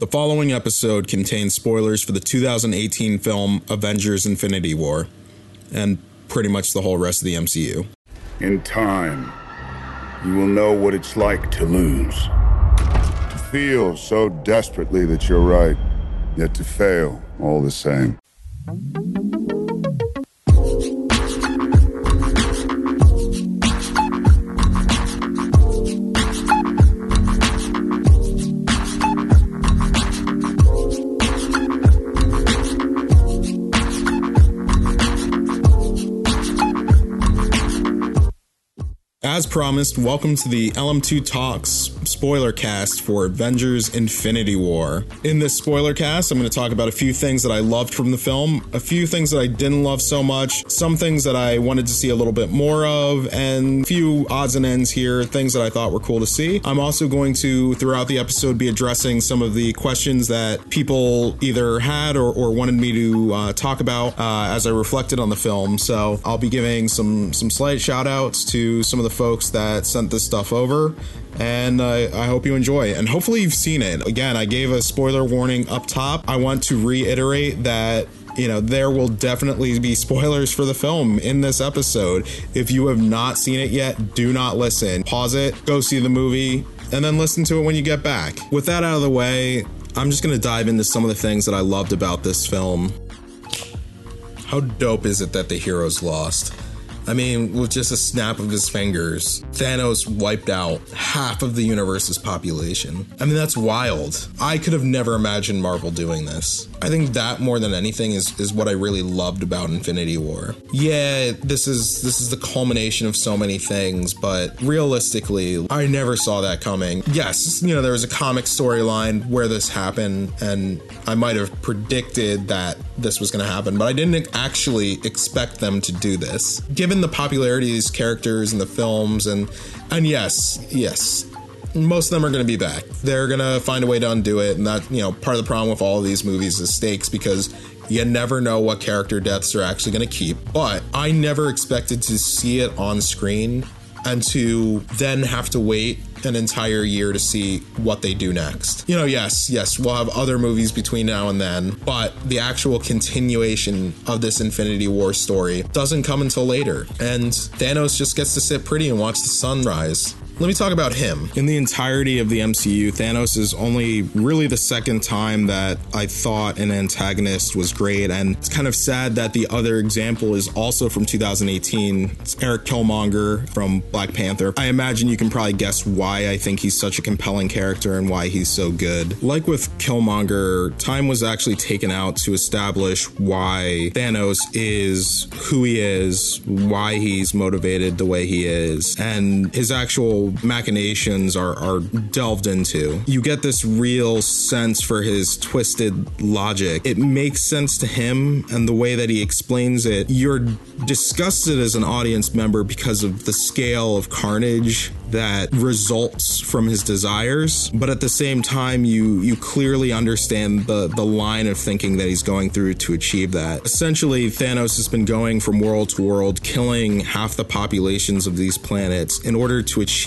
The following episode contains spoilers for the 2018 film Avengers Infinity War, and pretty much the whole rest of the MCU. In time, you will know what it's like to lose. To feel so desperately that you're right, yet to fail all the same. As promised, welcome to the LM2 Talks spoiler cast for Avengers Infinity War. In this spoiler cast, I'm going to talk about a few things that I loved from the film, a few things that I didn't love so much, some things that I wanted to see a little bit more of, and a few odds and ends here, things that I thought were cool to see. I'm also going to, throughout the episode, be addressing some of the questions that people either had or, or wanted me to uh, talk about uh, as I reflected on the film. So I'll be giving some some slight shout outs to some of the folks that sent this stuff over and uh, I hope you enjoy. And hopefully, you've seen it. Again, I gave a spoiler warning up top. I want to reiterate that you know, there will definitely be spoilers for the film in this episode. If you have not seen it yet, do not listen. Pause it, go see the movie, and then listen to it when you get back. With that out of the way, I'm just going to dive into some of the things that I loved about this film. How dope is it that the heroes lost? I mean, with just a snap of his fingers, Thanos wiped out half of the universe's population. I mean, that's wild. I could have never imagined Marvel doing this. I think that more than anything is is what I really loved about Infinity War. Yeah, this is this is the culmination of so many things, but realistically, I never saw that coming. Yes, you know, there was a comic storyline where this happened and I might have predicted that this was going to happen, but I didn't actually expect them to do this. Given the popularity of these characters and the films and and yes, yes, most of them are going to be back. They're going to find a way to undo it, and that you know part of the problem with all of these movies is stakes because you never know what character deaths are actually going to keep. But I never expected to see it on screen and to then have to wait an entire year to see what they do next. You know, yes, yes, we'll have other movies between now and then, but the actual continuation of this Infinity War story doesn't come until later. And Thanos just gets to sit pretty and watch the sun rise. Let me talk about him. In the entirety of the MCU, Thanos is only really the second time that I thought an antagonist was great. And it's kind of sad that the other example is also from 2018. It's Eric Killmonger from Black Panther. I imagine you can probably guess why I think he's such a compelling character and why he's so good. Like with Killmonger, time was actually taken out to establish why Thanos is who he is, why he's motivated the way he is, and his actual machinations are, are delved into. You get this real sense for his twisted logic. It makes sense to him, and the way that he explains it, you're disgusted as an audience member because of the scale of carnage that results from his desires but at the same time you you clearly understand the the line of thinking that he's going through to achieve that essentially Thanos has been going from world to world killing half the populations of these planets in order to achieve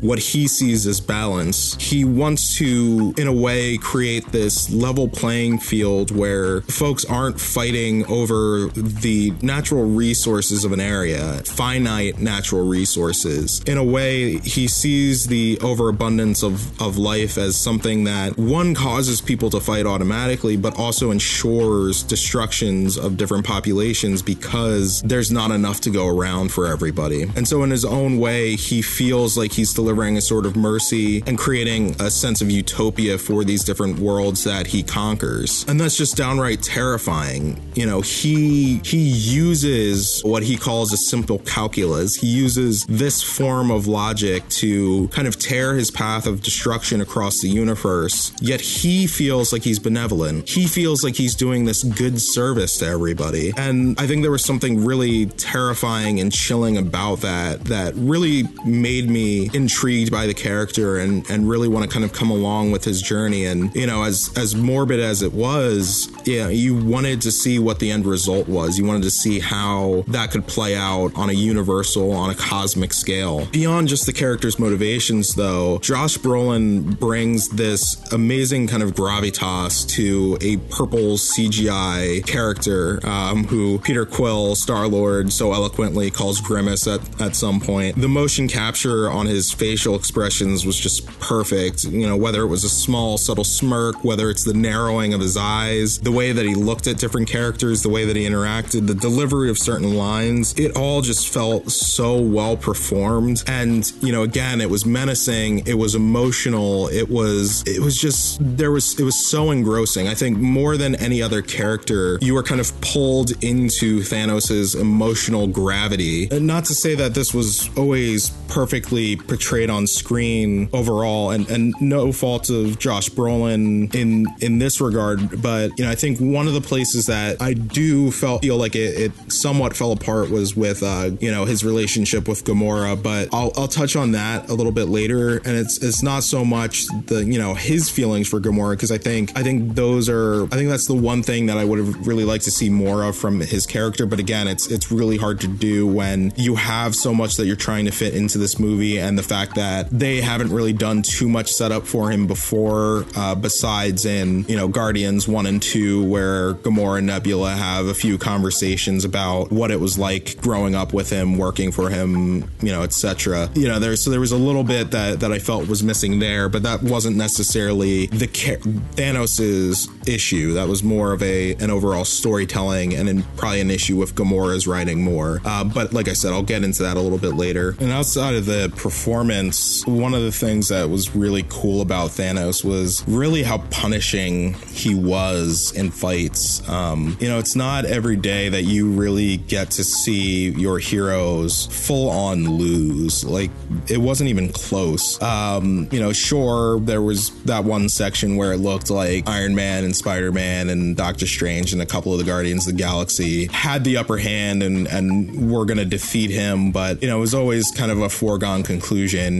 what he sees as balance he wants to in a way create this level playing field where folks aren't fighting over the natural resources of an area finite natural resources in a way he sees the overabundance of, of life as something that one causes people to fight automatically, but also ensures destructions of different populations because there's not enough to go around for everybody. And so, in his own way, he feels like he's delivering a sort of mercy and creating a sense of utopia for these different worlds that he conquers. And that's just downright terrifying. You know, he he uses what he calls a simple calculus. He uses this form of logic to kind of tear his path of destruction across the universe. Yet he feels like he's benevolent. He feels like he's doing this good service to everybody. And I think there was something really terrifying and chilling about that that really made me intrigued by the character and and really want to kind of come along with his journey. And you know as as morbid as it was yeah you wanted to see what the end result was. You wanted to see how that could play out on a universal on a cosmic scale. Beyond just the character's motivations, though, Josh Brolin brings this amazing kind of gravitas to a purple CGI character um, who Peter Quill, Star Lord, so eloquently calls Grimace at, at some point. The motion capture on his facial expressions was just perfect. You know, whether it was a small, subtle smirk, whether it's the narrowing of his eyes, the way that he looked at different characters, the way that he interacted, the delivery of certain lines, it all just felt so well performed. And, you know, again, it was menacing, it was emotional, it was, it was just, there was, it was so engrossing. I think more than any other character, you were kind of pulled into Thanos's emotional gravity. And not to say that this was always perfectly portrayed on screen overall, and, and no fault of Josh Brolin in in this regard, but you know, I think one of the places that I do felt feel like it, it somewhat fell apart was with uh, you know his relationship with Gamora, but I'll I'll touch on that a little bit later, and it's it's not so much the you know his feelings for Gamora because I think I think those are I think that's the one thing that I would have really liked to see more of from his character, but again, it's it's really hard to do when you have so much that you're trying to fit into this movie, and the fact that they haven't really done too much setup for him before, uh, besides in you know Guardians one and two, where Gamora and Nebula have a few conversations about what it was like growing up with him, working for him, you know, etc. You know, there's so there was a little bit that that I felt was missing there, but that wasn't necessarily the Thanos's issue. That was more of a an overall storytelling and probably an issue with Gamora's writing more. Uh, but like I said, I'll get into that a little bit later. And outside of the performance, one of the things that was really cool about Thanos was really how punishing he was in fights. Um, you know, it's not every day that you really get to see your heroes full on lose. Like it wasn't even close. Um, you know, sure there was that one section where it looked like Iron Man and Spider Man and Doctor Strange and a couple of the Guardians of the Galaxy had the upper hand and and were going to defeat him, but you know it was always kind of a foregone conclusion.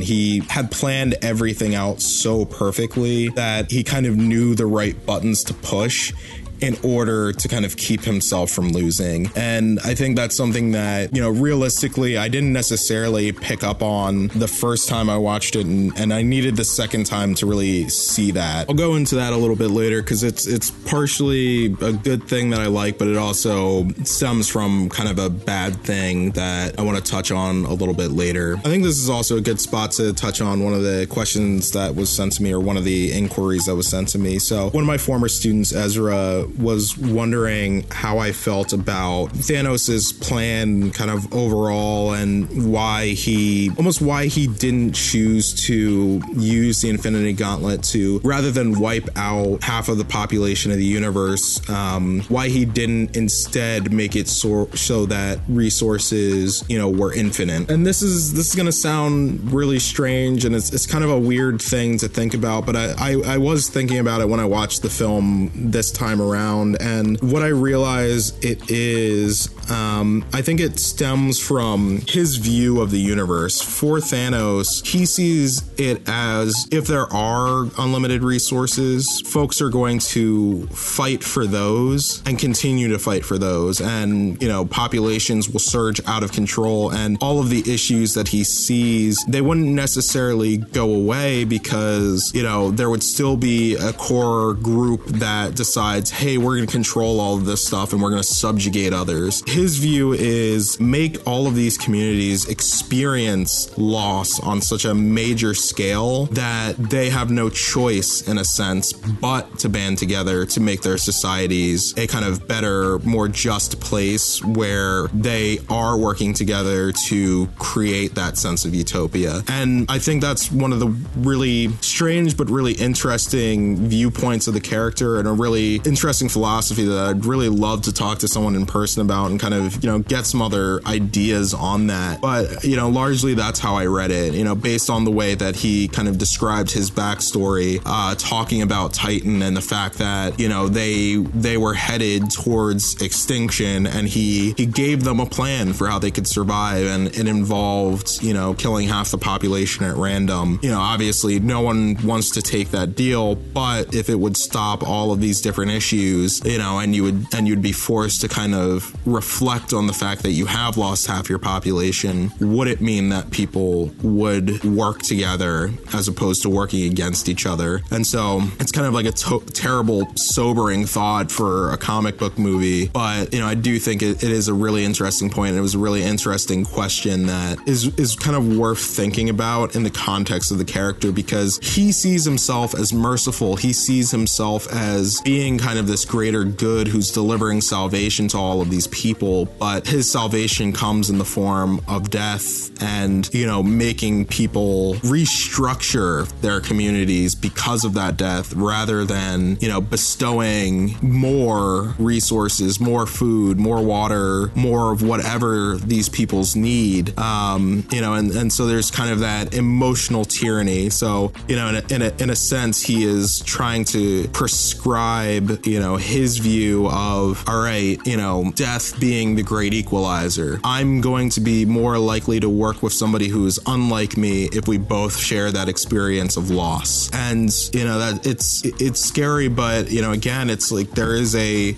He had planned everything out so perfectly that he kind of knew the right buttons to push in order to kind of keep himself from losing. And I think that's something that, you know, realistically, I didn't necessarily pick up on the first time I watched it, and, and I needed the second time to really see that. I'll go into that a little bit later because it's it's partially a good thing that I like, but it also stems from kind of a bad thing that I want to touch on a little bit later. I think this is also a good spot to touch on one of the questions that was sent to me or one of the inquiries that was sent to me. So one of my former students, Ezra, was wondering how I felt about Thanos's plan kind of overall and why he almost why he didn't choose to use the Infinity Gauntlet to rather than wipe out half of the population of the universe, um, why he didn't instead make it so, so that resources, you know, were infinite. And this is this is gonna sound really strange and it's, it's kind of a weird thing to think about, but I, I, I was thinking about it when I watched the film this time around around. And what I realize it is, um, I think it stems from his view of the universe. For Thanos, he sees it as if there are unlimited resources, folks are going to fight for those and continue to fight for those. And, you know, populations will surge out of control. And all of the issues that he sees, they wouldn't necessarily go away because, you know, there would still be a core group that decides, hey, we're going to control all of this stuff and we're going to subjugate others. His view is make all of these communities experience loss on such a major scale that they have no choice, in a sense, but to band together to make their societies a kind of better, more just place where they are working together to create that sense of utopia. And I think that's one of the really strange but really interesting viewpoints of the character and a really interesting interesting philosophy that I'd really love to talk to someone in person about and kind of, you know, get some other ideas on that. But, you know, largely that's how I read it, you know, based on the way that he kind of described his backstory, uh, talking about Titan and the fact that, you know, they they were headed towards extinction and he he gave them a plan for how they could survive and it involved, you know, killing half the population at random. You know, obviously no one wants to take that deal, but if it would stop all of these different issues you know, and you would and you'd be forced to kind of reflect on the fact that you have lost half your population. Would it mean that people would work together as opposed to working against each other? And so it's kind of like a to- terrible, sobering thought for a comic book movie. But you know, I do think it, it is a really interesting point, and it was a really interesting question that is is kind of worth thinking about in the context of the character because he sees himself as merciful. He sees himself as being kind of this greater good who's delivering salvation to all of these people, but his salvation comes in the form of death and, you know, making people restructure their communities because of that death rather than, you know, bestowing more resources, more food, more water, more of whatever these people's need. Um, you know, and, and so there's kind of that emotional tyranny. So, you know, in a, in a, in a sense, he is trying to prescribe, you know, his view of, all right, you know, death being the great equalizer. I'm going to be more likely to work with somebody who is unlike me if we both share that experience of loss. And, you know, that it's, it's scary, but, you know, again, it's like there is a,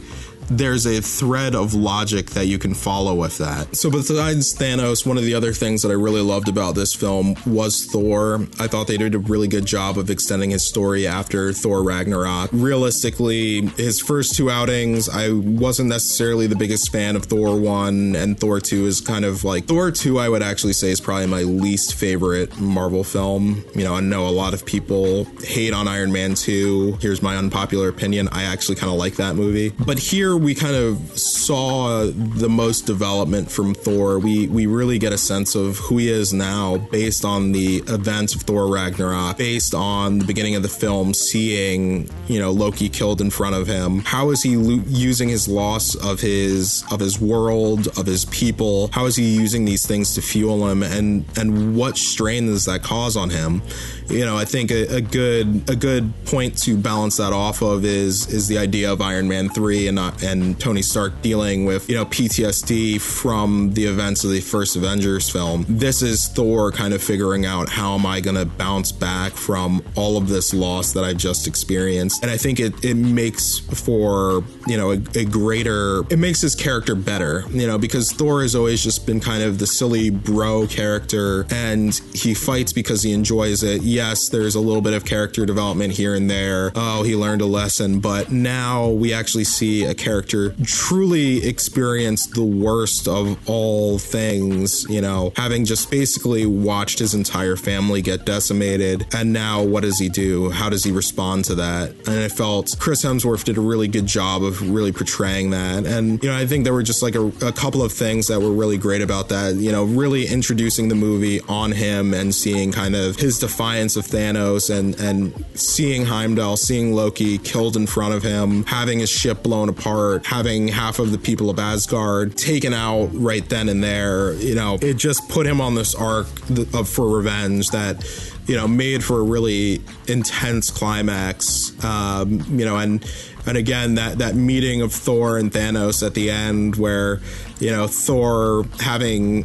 there's a thread of logic that you can follow with that. So, besides Thanos, one of the other things that I really loved about this film was Thor. I thought they did a really good job of extending his story after Thor Ragnarok. Realistically, his first two outings, I wasn't necessarily the biggest fan of Thor 1, and Thor 2 is kind of like Thor 2, I would actually say, is probably my least favorite Marvel film. You know, I know a lot of people hate on Iron Man 2. Here's my unpopular opinion I actually kind of like that movie. But here, we kind of saw the most development from Thor. We we really get a sense of who he is now based on the events of Thor Ragnarok, based on the beginning of the film, seeing you know Loki killed in front of him. How is he lo- using his loss of his of his world, of his people? How is he using these things to fuel him, and and what strain does that cause on him? You know, I think a, a good a good point to balance that off of is is the idea of Iron Man three and not and Tony Stark dealing with you know PTSD from the events of the first Avengers film. This is Thor kind of figuring out how am I going to bounce back from all of this loss that I've just experienced, and I think it it makes for you know a, a greater it makes his character better. You know because Thor has always just been kind of the silly bro character, and he fights because he enjoys it yes, there's a little bit of character development here and there. Oh, he learned a lesson, but now we actually see a character truly experienced the worst of all things, you know, having just basically watched his entire family get decimated. And now what does he do? How does he respond to that? And I felt Chris Hemsworth did a really good job of really portraying that. And, you know, I think there were just like a, a couple of things that were really great about that, you know, really introducing the movie on him and seeing kind of his defiance of Thanos and and seeing Heimdall, seeing Loki killed in front of him, having his ship blown apart, having half of the people of Asgard taken out right then and there, you know, it just put him on this arc of for revenge that you know made for a really intense climax um, you know and and again that that meeting of Thor and Thanos at the end where you know Thor having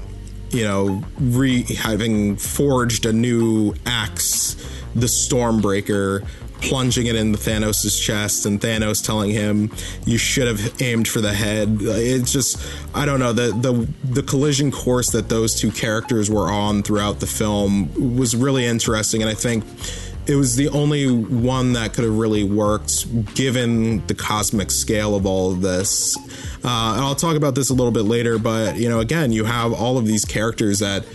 you know, re having forged a new axe, the Stormbreaker, plunging it in Thanos' chest, and Thanos telling him, "You should have aimed for the head." It's just, I don't know, the the the collision course that those two characters were on throughout the film was really interesting, and I think it was the only one that could have really worked given the cosmic scale of all of this. Uh, and I'll talk about this a little bit later, but you know, again, you have all of these characters that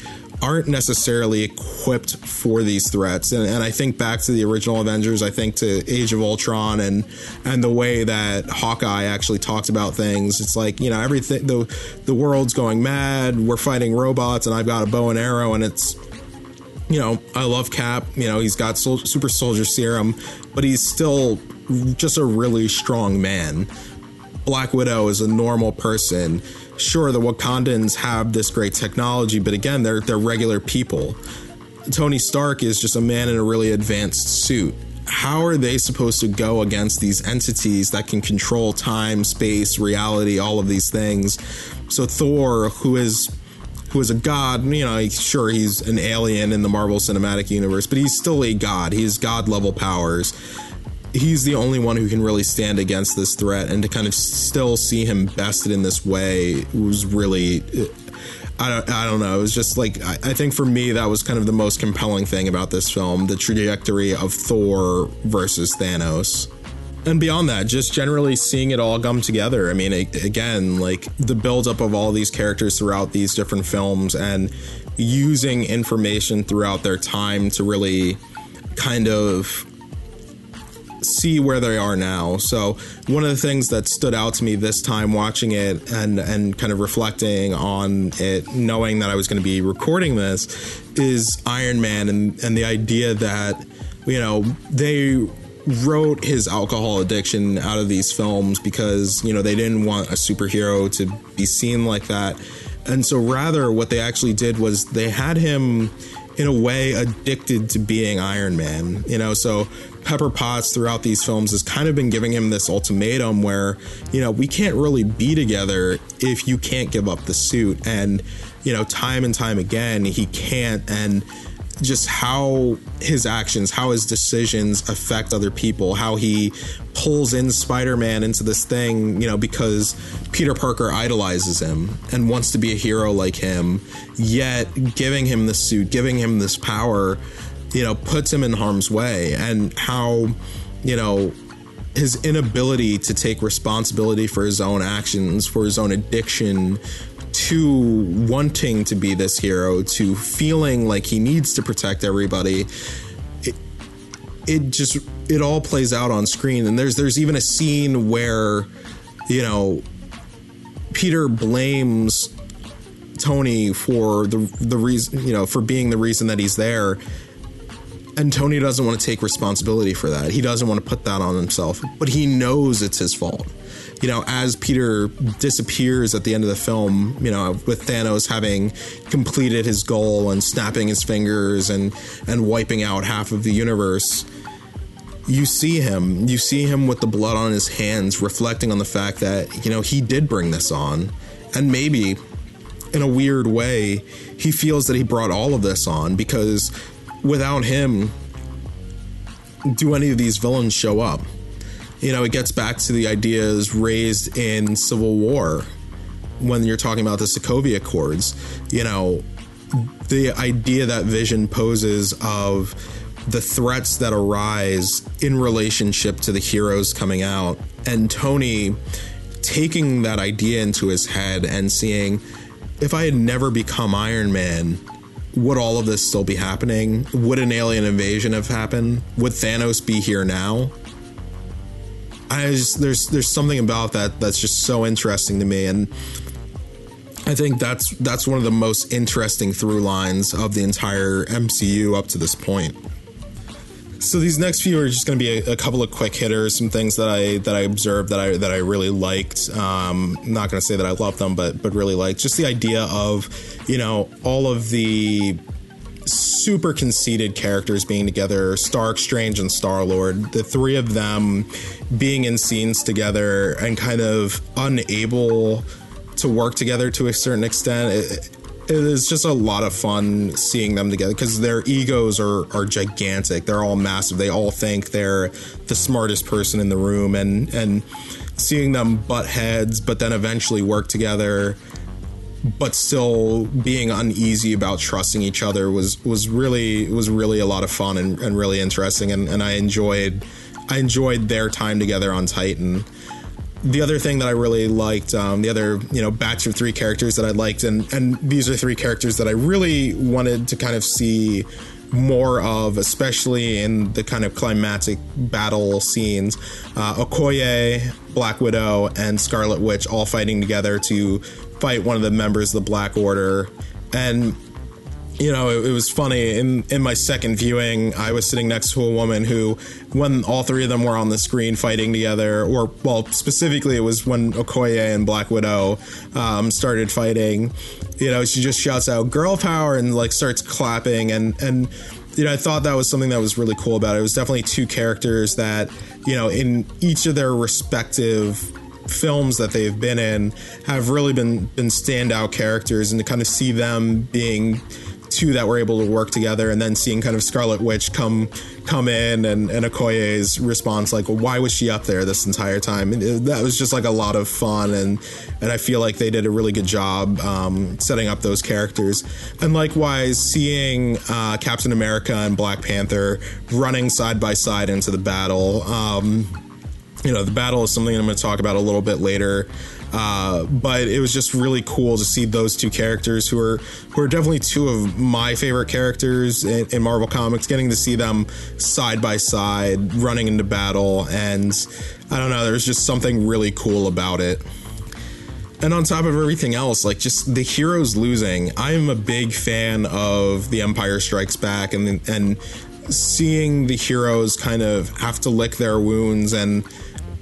aren't necessarily equipped for these threats. And, and, I think back to the original Avengers, I think to Age of Ultron and and the way that Hawkeye actually talks about things. It's like, you know, everything the the world's going mad, we're fighting robots and I've got a bow and arrow and it's you know, I love Cap, you know, he's got sol- super soldier serum, but he's still just a really strong man Black Widow is a normal person. Sure, the Wakandans have this great technology, but again, they're they're regular people. Tony Stark is just a man in a really advanced suit. How are they supposed to go against these entities that can control time, space, reality, all of these things? So Thor, who is who is a god, you know, sure he's an alien in the Marvel Cinematic Universe, but he's still a god. He has god level powers he's the only one who can really stand against this threat and to kind of still see him bested in this way was really I don't, I don't know. It was just like, I, I, think for me, that was kind of the most compelling thing about this film the trajectory of Thor versus Thanos. And beyond that, just generally seeing it all come together. I mean, again, like the buildup of all these characters throughout these different films and using information throughout their time to really kind of see where they are now. So one of the things that stood out to me this time watching it and and kind of reflecting on it, knowing that I was going to be recording this, is Iron Man and and the idea that you know they wrote his alcohol addiction out of these films because you know they didn't want a superhero to be seen like that. And so rather what they actually did was they had him in a way addicted to being Iron Man. You know, so Pepper Potts throughout these films has kind of been giving him this ultimatum where, you know, we can't really be together if you can't give up the suit. And, you know, time and time again, he can't. And just how his actions, how his decisions affect other people, how he pulls in Spider Man into this thing, you know, because Peter Parker idolizes him and wants to be a hero like him, yet giving him the suit, giving him this power you know, puts him in harm's way. And how, you know, his inability to take responsibility for his own actions, for his own addiction, to wanting to be this hero, to feeling like he needs to protect everybody. It, it just it all plays out on screen, and there's there's even a scene where, you know, Peter blames Tony for the the reason you know for being the reason that he's there and Tony doesn't want to take responsibility for that. He doesn't want to put that on himself, but he knows it's his fault. You know, as Peter disappears at the end of the film, you know, with Thanos having completed his goal and snapping his fingers and and wiping out half of the universe, you see him, you see him with the blood on his hands reflecting on the fact that, you know, he did bring this on. And maybe in a weird way, he feels that he brought all of this on because without him, do any of these villains show up? You know, it gets back to the ideas raised in Civil War when you're talking about the Sokovia Accords. You know, the idea that Vision poses of the threats that arise in relationship to the heroes coming out, and Tony taking that idea into his head and seeing if I had never become Iron Man, would all of this still be happening? Would an alien invasion have happened? Would Thanos be here now? I just there's there's something about that that's just so interesting to me and I think that's that's one of the most interesting through lines of the entire MCU up to this point. So these next few are just going to be a, a, couple of quick hitters, some things that I that I observed that I that I really liked. Um, I'm not going to say that I love them, but but really liked just the idea of you know all of the super conceited characters being together Stark, Strange, and Star Lord. The three of them being in scenes together and kind of unable to work together to a certain extent. It, it is just a lot of fun seeing them together because their egos are are gigantic. They're all massive. They all think they're the smartest person in the room, and and seeing them butt heads, but then eventually work together, but still being uneasy about trusting each other was was really was really a lot of fun and, and really interesting. And, and I enjoyed I enjoyed their time together on Titan the other thing that I really liked, um, the other you know batch of three characters that I liked, and and these are three characters that I really wanted to kind of see more of, especially in the kind of climatic battle scenes. Uh, Okoye, Black Widow, and Scarlet Witch all fighting together to fight one of the members of the Black Order, and you know, it, it, was funny. In in my second viewing, I was sitting next to a woman who, when all three of them were on the screen fighting together, or well, specifically, it was when Okoye and Black Widow um, started fighting. You know, she just shouts out "girl power" and like starts clapping, and and you know, I thought that was something that was really cool about it. It was definitely two characters that you know, in each of their respective films that they've been in have really been been standout characters and to kind of see them being two that were able to work together, and then seeing kind of Scarlet Witch come come in and and Okoye's response like, well, why was she up there this entire time? And it, that was just like a lot of fun, and and I feel like they did a really good job um, setting up those characters. And likewise, seeing uh, Captain America and Black Panther running side by side into the battle. Um, you know, the battle is something I'm going to talk about a little bit later. Uh, but it was just really cool to see those two characters who are who are definitely two of my favorite characters in, in, Marvel Comics. Getting to see them side by side running into battle, and I don't know, there's just something really cool about it. And on top of everything else, like just the heroes losing, I am a big fan of The Empire Strikes Back, and and seeing the heroes kind of have to lick their wounds and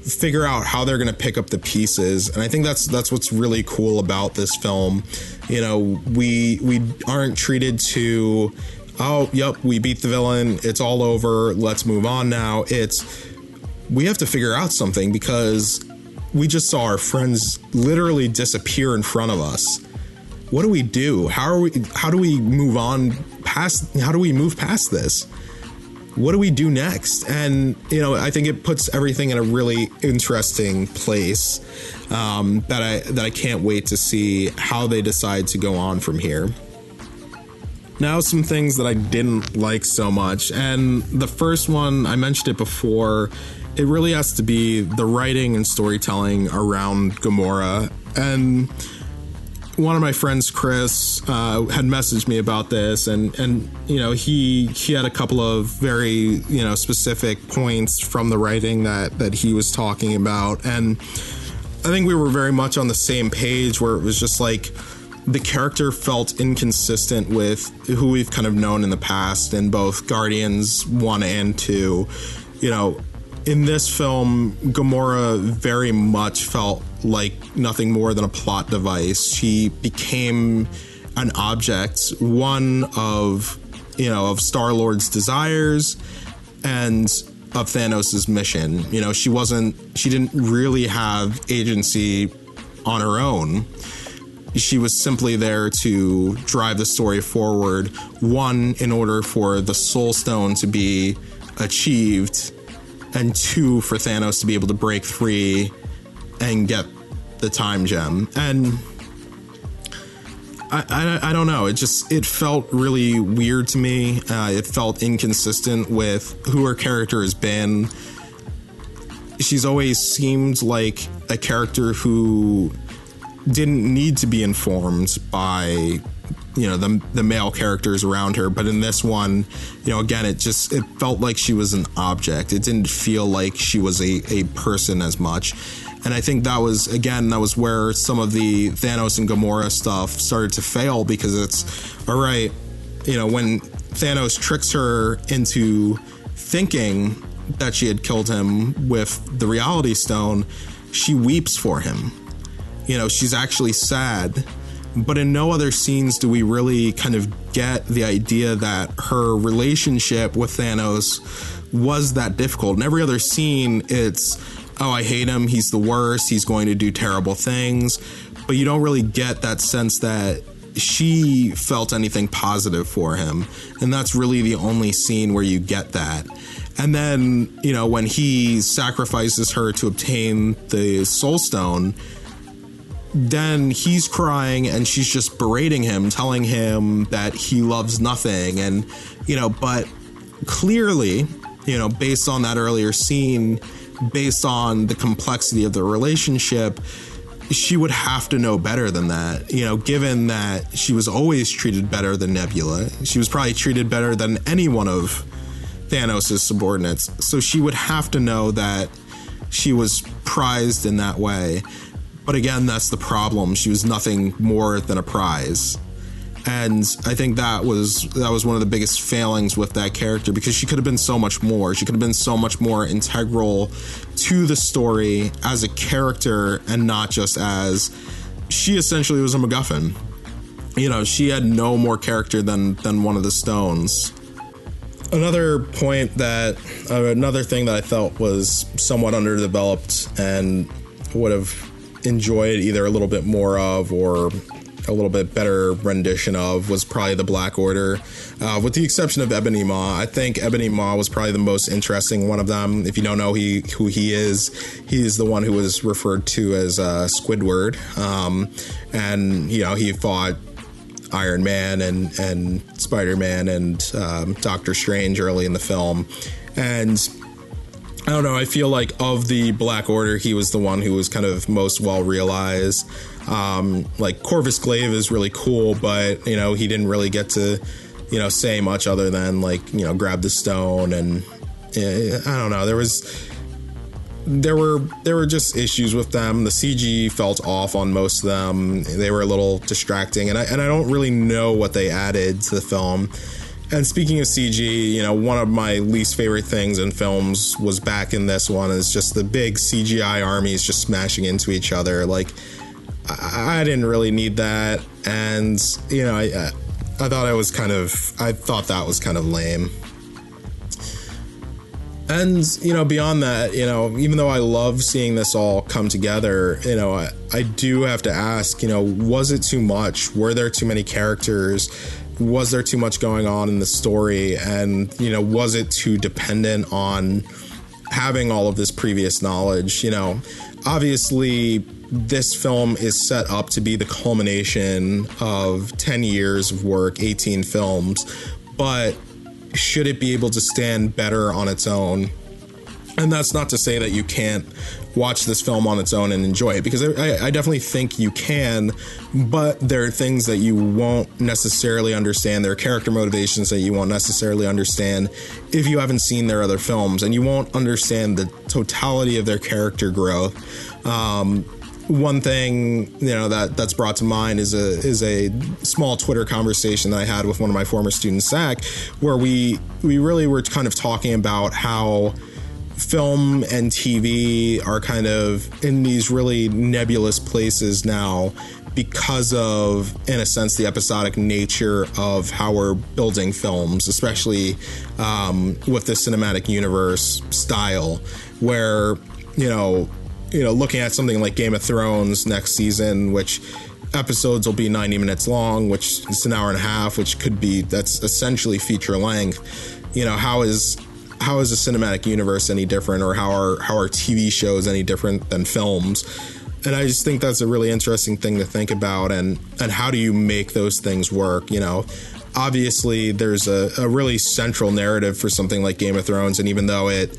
figure out how they're going to pick up the pieces and i think that's that's what's really cool about this film. You know we we aren't treated to oh yep we beat the villain it's all over let's move on now. It's we have to figure out something because we just saw our friends literally disappear in front of us. What do we do? How are we how do we move on past how do we move past this what do we do next? And you know, I think it puts everything in a really interesting place um, that I that I can't wait to see how they decide to go on from here. Now, some things that I didn't like so much, and the first one I mentioned it before. It really has to be the writing and storytelling around Gamora, and one of my friends, Chris, uh, had messaged me about this, and and you know he he had a couple of very you know specific points from the writing that that he was talking about, and I think we were very much on the same page where it was just like the character felt inconsistent with who we've kind of known in the past in both Guardians one and two. You know, in this film, Gamora very much felt like nothing more than a plot device. She became an object, one of you know of Star Lord's desires and of Thanos' mission. You know, she wasn't she didn't really have agency on her own. She was simply there to drive the story forward. One, in order for the Soul Stone to be achieved, and two, for Thanos to be able to break free and get the time gem. And I, I, I, don't know. It just it felt really weird to me. Uh, it felt inconsistent with who her character has been. She's always seemed like a character who didn't need to be informed by you know the the male characters around her. But in this one you know again it just it felt like she was an object. It didn't feel like she was a, a person as much. And I think that was again that was where some of the Thanos and Gamora stuff started to fail because it's all right you know when Thanos tricks her into thinking that she had killed him with the reality stone she weeps for him. You know she's actually sad but in no other scenes do we really kind of get the idea that her relationship with Thanos was that difficult. In every other scene, it's, oh, I hate him. He's the worst. He's going to do terrible things. But you don't really get that sense that she felt anything positive for him. And that's really the only scene where you get that. And then, you know, when he sacrifices her to obtain the soul stone, then he's crying and she's just berating him, telling him that he loves nothing. And, you know, but clearly, you know, based on that earlier scene, based on the complexity of the relationship, she would have to know better than that. You know, given that she was always treated better than Nebula, she was probably treated better than any one of Thanos' subordinates. So she would have to know that she was prized in that way. But again, that's the problem. She was nothing more than a prize. And I think that was that was one of the biggest failings with that character because she could have been so much more. She could have been so much more integral to the story as a character and not just as she essentially was a MacGuffin. You know, she had no more character than than one of the stones. Another point that uh, another thing that I felt was somewhat underdeveloped and would have enjoyed either a little bit more of or a little bit better rendition of was probably the Black Order, uh, with the exception of Ebony Maw. I think Ebony Maw was probably the most interesting one of them. If you don't know he who he is, he's the one who was referred to as uh, Squidward, um, and you know he fought Iron Man and and Spider Man and um, Doctor Strange early in the film, and I don't know. I feel like of the Black Order, he was the one who was kind of most well realized. Um, like Corvus Glaive is really cool, but you know he didn't really get to you know say much other than like you know grab the stone and yeah, I don't know. There was there were there were just issues with them. The CG felt off on most of them. They were a little distracting, and I and I don't really know what they added to the film. And speaking of CG, you know, one of my least favorite things in films was back in this one is just the big CGI armies just smashing into each other. Like, I, I didn't really need that, and you know, I I thought I was kind of I thought that was kind of lame. And you know, beyond that, you know, even though I love seeing this all come together, you know, I, I do have to ask, you know, was it too much? Were there too many characters? Was there too much going on in the story? And you know was it too dependent on having all of this previous knowledge? You know obviously this film is set up to be the culmination of 10 years of work 18 films. But should it be able to stand better on its own and that's not to say that you can't watch this film on its own and enjoy it because I, I, definitely think you can, but there are things that you won't necessarily understand. There are character motivations that you won't necessarily understand if you haven't seen their other films, and you won't understand the totality of their character growth. Um, one thing you know that that's brought to mind is a is a small Twitter conversation that I had with one of my former students, Zach, where we we really were kind of talking about how film and TV are kind of in these really nebulous places now because of, in a sense, the episodic nature of how we're building films, especially um, with the cinematic universe style, where you know, you know, looking at something like Game of Thrones next season, which episodes will be 90 minutes long, which is an hour and a half, which could be that's essentially feature length. You know, how is how is a cinematic universe any different or how are how are TV shows any different than films? And I just think that's a really interesting thing to think about and and how do you make those things work, you know? Obviously there's a, a really central narrative for something like Game of Thrones and even though it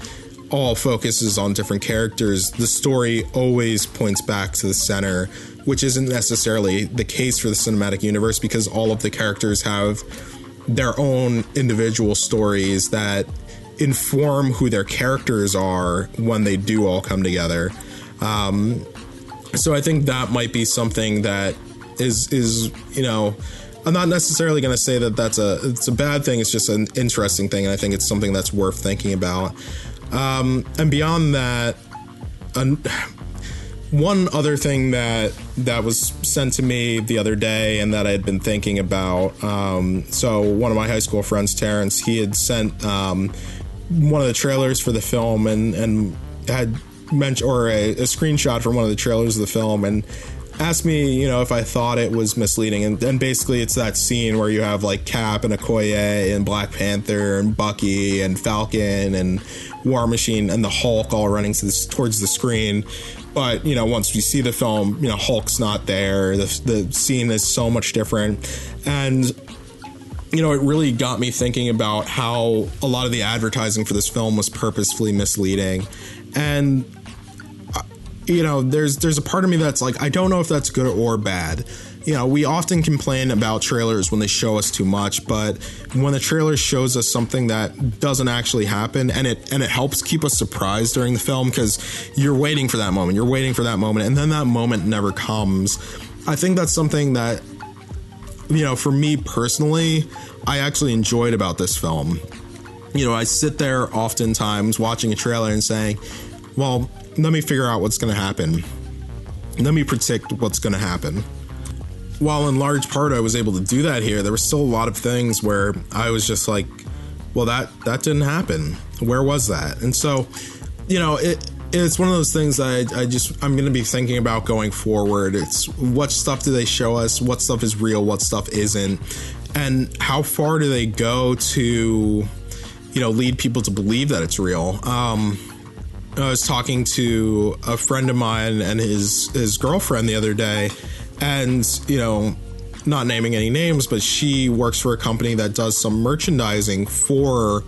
all focuses on different characters, the story always points back to the center, which isn't necessarily the case for the cinematic universe because all of the characters have their own individual stories that inform who their characters are when they do all come together. Um, so I think that might be something that is is you know I'm not necessarily going to say that that's a it's a bad thing. It's just an interesting thing, and I think it's something that's worth thinking about. Um, and beyond that, an, one other thing that that was sent to me the other day, and that I had been thinking about. Um, so one of my high school friends, Terrence, he had sent um, one of the trailers for the film and and had mentioned or a, a, screenshot from one of the trailers of the film and asked me, you know, if I thought it was misleading. And, and basically, it's that scene where you have like Cap and Okoye and Black Panther and Bucky and Falcon and War Machine and the Hulk all running to this, towards the screen. But you know, once we see the film, you know, Hulk's not there. The the scene is so much different, and you know, it really got me thinking about how a lot of the advertising for this film was purposefully misleading. And uh, you know, there's there's a part of me that's like I don't know if that's good or bad. You know, we often complain about trailers when they show us too much, but when the trailer shows us something that doesn't actually happen and it and it helps keep us surprised during the film because you're waiting for that moment. You're waiting for that moment and then that moment never comes. I think that's something that you know, for me personally, I actually enjoyed about this film. You know, I sit there oftentimes watching a trailer and saying, well, let me figure out what's going to happen. Let me predict what's going to happen. While in large part I was able to do that here, there were still a lot of things where I was just like, well, that, that didn't happen. Where was that? And so, you know, it, it's one of those things I, I just I'm going to be thinking about going forward. It's what stuff do they show us? What stuff is real? What stuff isn't? And how far do they go to, you know, lead people to believe that it's real? Um, I was talking to a friend of mine and his his girlfriend the other day, and you know, not naming any names, but she works for a company that does some merchandising for.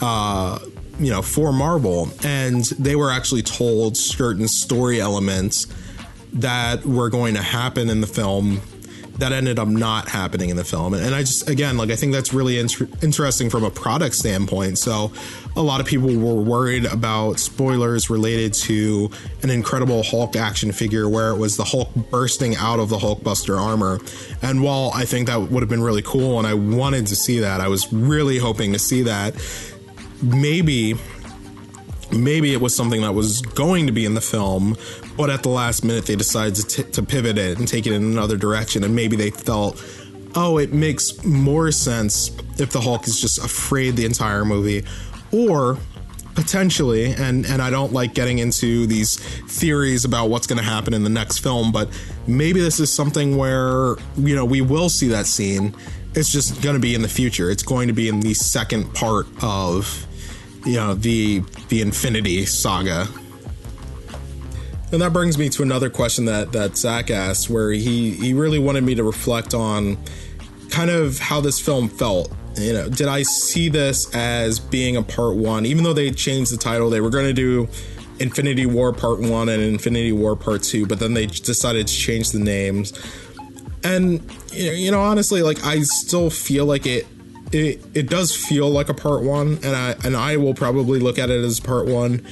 Uh, you know, for Marvel, and they were actually told certain story elements that were going to happen in the film that ended up not happening in the film. And I just, again, like, I think that's really inter- interesting from a product standpoint. So, a lot of people were worried about spoilers related to an incredible Hulk action figure where it was the Hulk bursting out of the Hulkbuster armor. And while I think that would have been really cool and I wanted to see that, I was really hoping to see that maybe maybe it was something that was going to be in the film, but at the last minute they decided to, t- to pivot it and take it in another direction. And maybe they felt, oh, it makes more sense if the Hulk is just afraid the entire movie, or potentially, and and I don't like getting into these theories about what's going to happen in the next film, but maybe this is something where you know we will see that scene. It's just going to be in the future. It's going to be in the second part of you know the the Infinity Saga. And that brings me to another question that that Zach asked, where he he really wanted me to reflect on kind of how this film felt. You know, did I see this as being a part one, even though they changed the title? They were going to do Infinity War Part One and Infinity War Part Two, but then they decided to change the names. And you know, honestly, like I still feel like it it it does feel like a part one, and I and I will probably look at it as part one,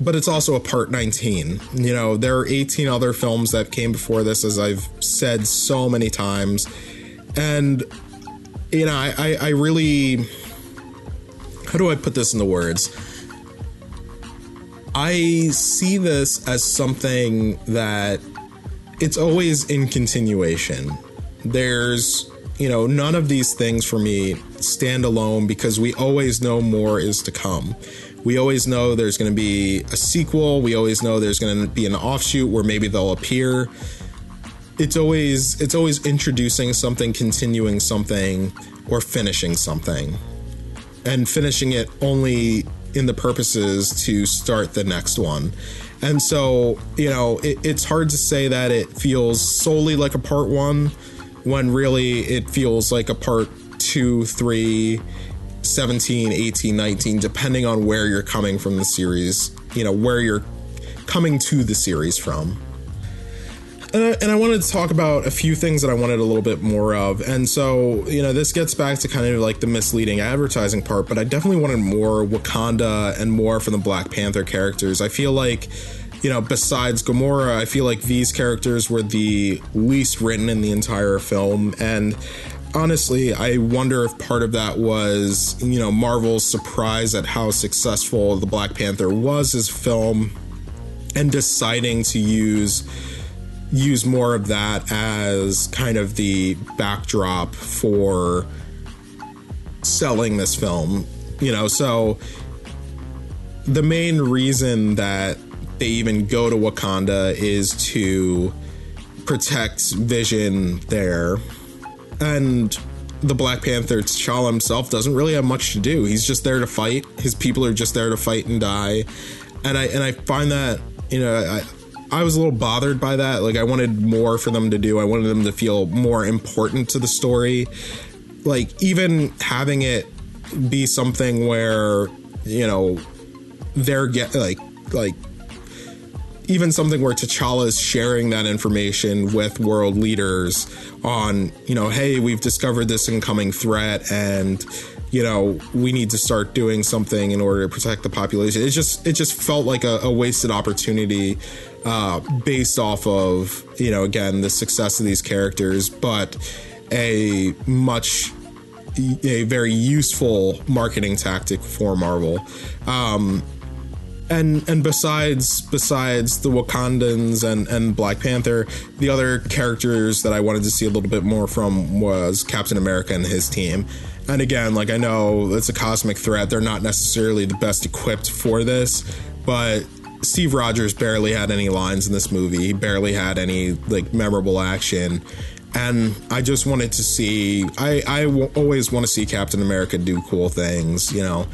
but it's also a part 19. You know, there are 18 other films that came before this, as I've said so many times, and you know, I I, I really how do I put this in the words? I see this as something that it's always in continuation. There's you know, none of these things for me stand alone because we always know more is to come. We always know there's going to be a sequel. We always know there's going to be an offshoot where maybe they'll appear. It's always it's always introducing something, continuing something, or finishing something. And finishing it only in the purposes to start the next one. And so, you know, it, it's hard to say that it feels solely like a part one when really it feels like a part 2, 3, 17, 18, 19, depending on where you're coming from the series, you know, where you're coming to the series from. And I, and I wanted to talk about a few things that I wanted a little bit more of. And so, you know, this gets back to kind of like the misleading advertising part, but I definitely wanted more Wakanda and more from the Black Panther characters. I feel like you know, besides Gamora, I feel like these characters were the least written in the entire film. And honestly, I wonder if part of that was, you know, Marvel's surprise at how successful the Black Panther was as film and deciding to use use more of that as kind of the backdrop for selling this film. You know, so the main reason that they even go to Wakanda is to protect Vision there. And the Black Panther, T'Challa himself, doesn't really have much to do. He's just there to fight. His people are just there to fight and die. And I and I find that, you know, I I was a little bothered by that. Like I wanted more for them to do. I wanted them to feel more important to the story. Like even having it be something where, you know, they're get like like even something where T'Challa is sharing that information with world leaders on, you know, hey, we've discovered this incoming threat and you know we need to start doing something in order to protect the population. It just it just felt like a, a wasted opportunity uh, based off of you know again the success of these characters but a much a very useful marketing tactic for marvel. Um, and and besides besides the Wakandans and and Black Panther, the other characters that I wanted to see a little bit more from was Captain America and his team. And again, like I know it's a cosmic threat; they're not necessarily the best equipped for this, but Steve Rogers barely had any lines in this movie. He barely had any like memorable action. And I just wanted to see. I, I w- always want to see Captain America do cool things. You know,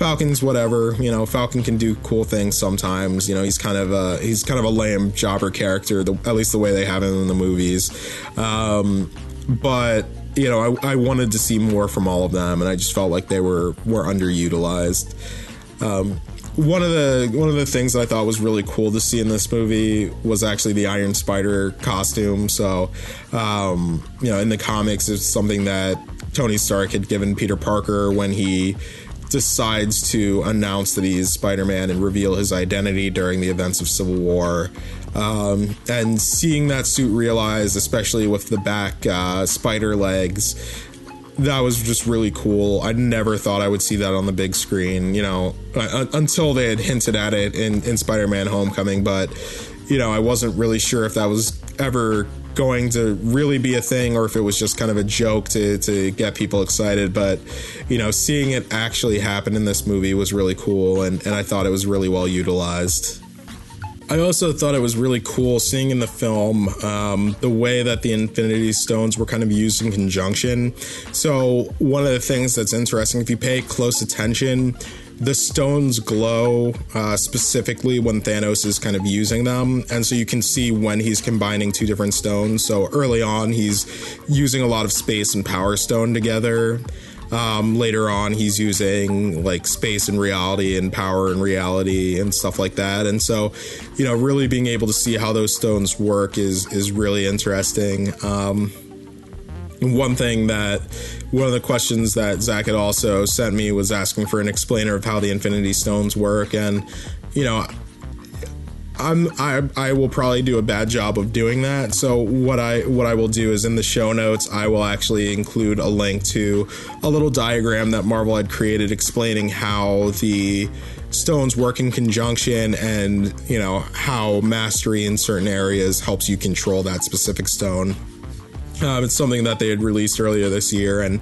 Falcon's whatever. You know, Falcon can do cool things sometimes. You know, he's kind of a he's kind of a lame jobber character. The, at least the way they have him in the movies. Um, but you know, I, I wanted to see more from all of them, and I just felt like they were were underutilized. Um, one of the one of the things that I thought was really cool to see in this movie was actually the Iron Spider costume. So, um, you know, in the comics, it's something that Tony Stark had given Peter Parker when he decides to announce that he's Spider-Man and reveal his identity during the events of Civil War. Um, and seeing that suit realized, especially with the back uh, spider legs, that was just really cool. I never thought I would see that on the big screen, you know, uh, until they had hinted at it in, in Spider Man Homecoming. But, you know, I wasn't really sure if that was ever going to really be a thing or if it was just kind of a joke to, to get people excited. But, you know, seeing it actually happen in this movie was really cool. And, and I thought it was really well utilized. I also thought it was really cool seeing in the film um, the way that the Infinity Stones were kind of used in conjunction. So, one of the things that's interesting, if you pay close attention, the stones glow uh, specifically when Thanos is kind of using them. And so you can see when he's combining two different stones. So early on, he's using a lot of space and power stone together. Um, later on, he's using like space and reality and power and reality and stuff like that. And so, you know, really being able to see how those stones work is is really interesting. Um, one thing that one of the questions that Zach had also sent me was asking for an explainer of how the Infinity Stones work, and you know, I'm I I will probably do a bad job of doing that. So what I what I will do is in the show notes I will actually include a link to a little diagram that Marvel had created explaining how the stones work in conjunction and you know how mastery in certain areas helps you control that specific stone. Um, it's something that they had released earlier this year and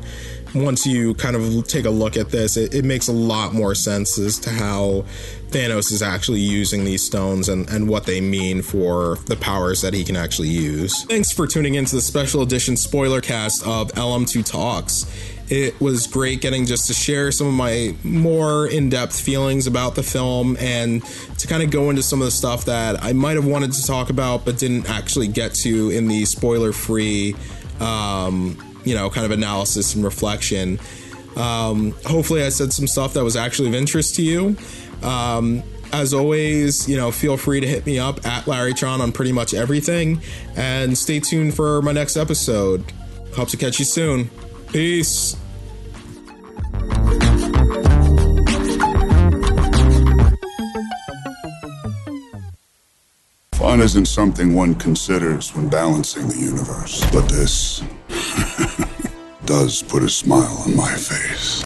once you kind of take a look at this, it, it, makes a lot more sense as to how Thanos is actually using these stones and, and what they mean for the powers that he can actually use. Thanks for tuning into the special edition spoiler cast of LM2 Talks. It was great getting just to share some of my more in depth feelings about the film and to kind of go into some of the stuff that I might have wanted to talk about but didn't actually get to in the spoiler free um, you know, kind of analysis and reflection. Um, hopefully, I said some stuff that was actually of interest to you. Um, as always, you know, feel free to hit me up at LarryTron on pretty much everything. And stay tuned for my next episode. Hope to catch you soon. Peace. Fun isn't something one considers when balancing the universe, but this does put a smile on my face.